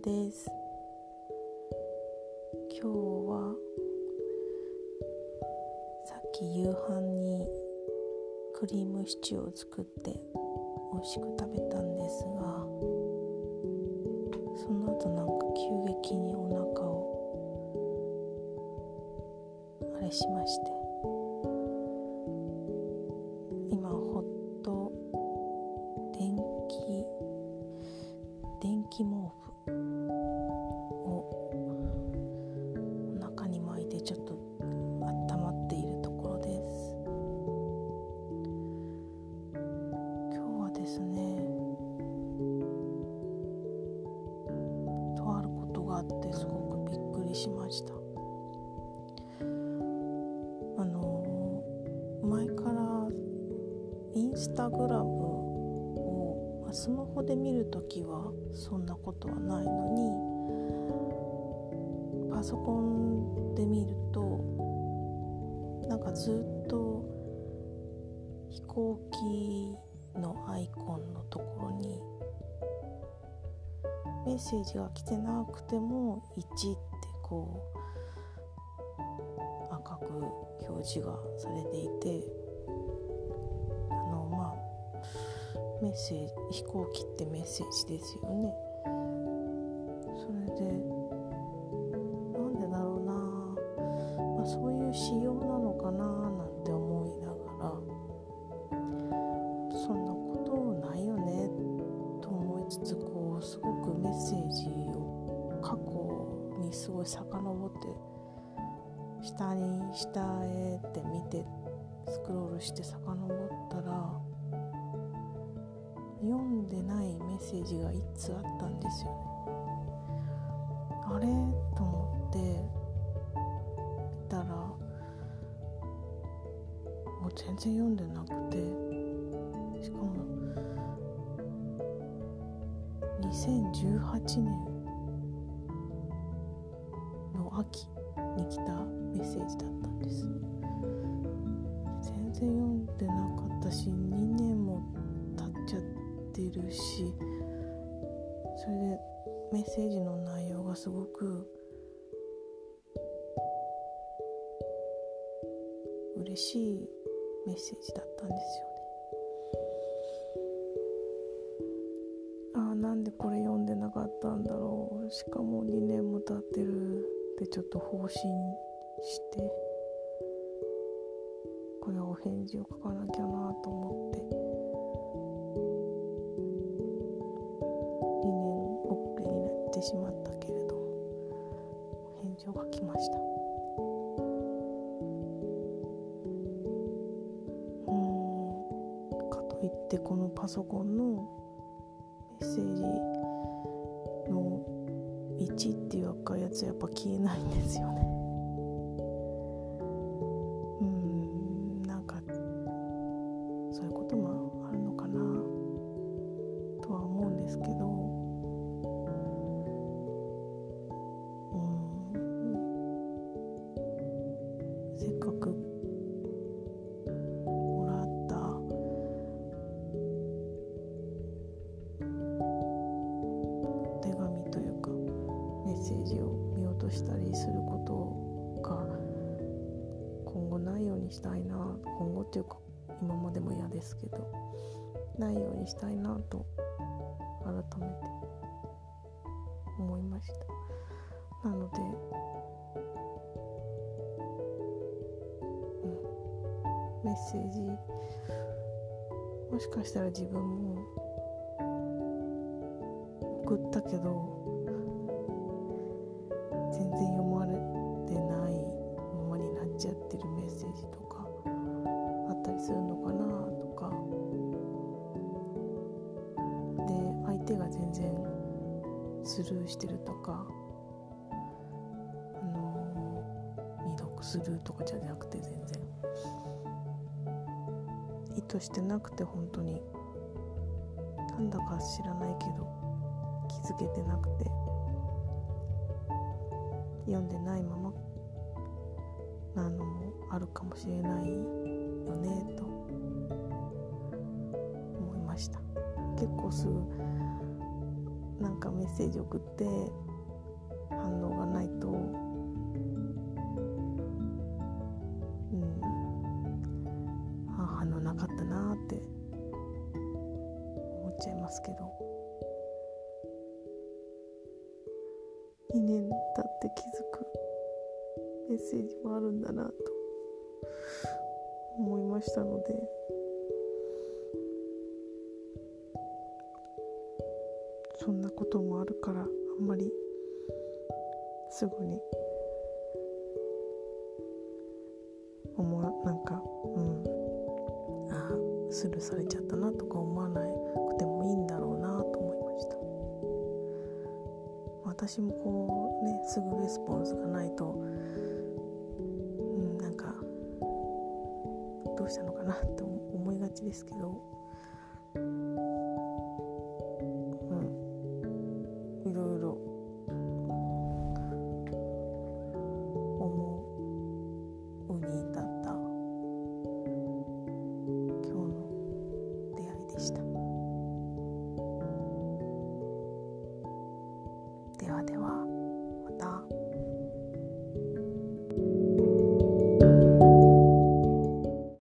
です。今日はさっき夕飯にクリームシチューを作って美味しく食べたんですがですね。とあることがあってすごくびっくりしました。あの前からインスタグラムをまあスマホで見るときはそんなことはないのにパソコンで見るとなんかずっと飛行機のアイコンのところにメッセージが来てなくても1ってこう赤く表示がされていてあのまあメッセージ飛行機ってメッセージですよね。それでなんでだろうな、まあ、そういう仕様ごい遡って下に下へって見てスクロールして遡ったら読んでないメッセージが1通あったんですよね。あれ？と思って見たらもう全然読んでなくてしかも2018年秋に来たメッセージだったんです。全然読んでなかったし2年も経っちゃってるしそれでメッセージの内容がすごく嬉しいメッセージだったんですよね。ああなんでこれ読んでなかったんだろう。しかも2年も経ってる。ってちょっと放心してこれはお返事を書かなきゃなと思って2年遅れになってしまったけれどもお返事を書きました。うんかといってこのパソコンのメッセージ1っていう赤いやつやっぱ消えないんですよね。にしたいな。今後っていうか今までも嫌ですけどないようにしたいなと改めて思いました。なので、うん、メッセージもしかしたら自分も送ったけど全然読まちゃってるメッセージとかあったりするのかなとか。で相手が全然スルーしてるとかあの未読スルーとかじゃなくて全然。意図してなくて本当になんだか知らないけど気づけてなくて読んでないままなのもあるかもしれないよねと思いました。結構すぐなんかメッセージ送って反応がないとうんあ反応なかったなって思っちゃいますけど。2年経って気づくメッセージもあるんだなと思いましたので。そんなこともあるからあんまりすぐに思わなんかうんああスルーされちゃったなとか思わなくてもいいんだろうなと思いました。私もこうねすぐレスポンスがないとどうしたのかなって思いがちですけど。いろいろ思うに至った。今日の出会いでした。ではでは。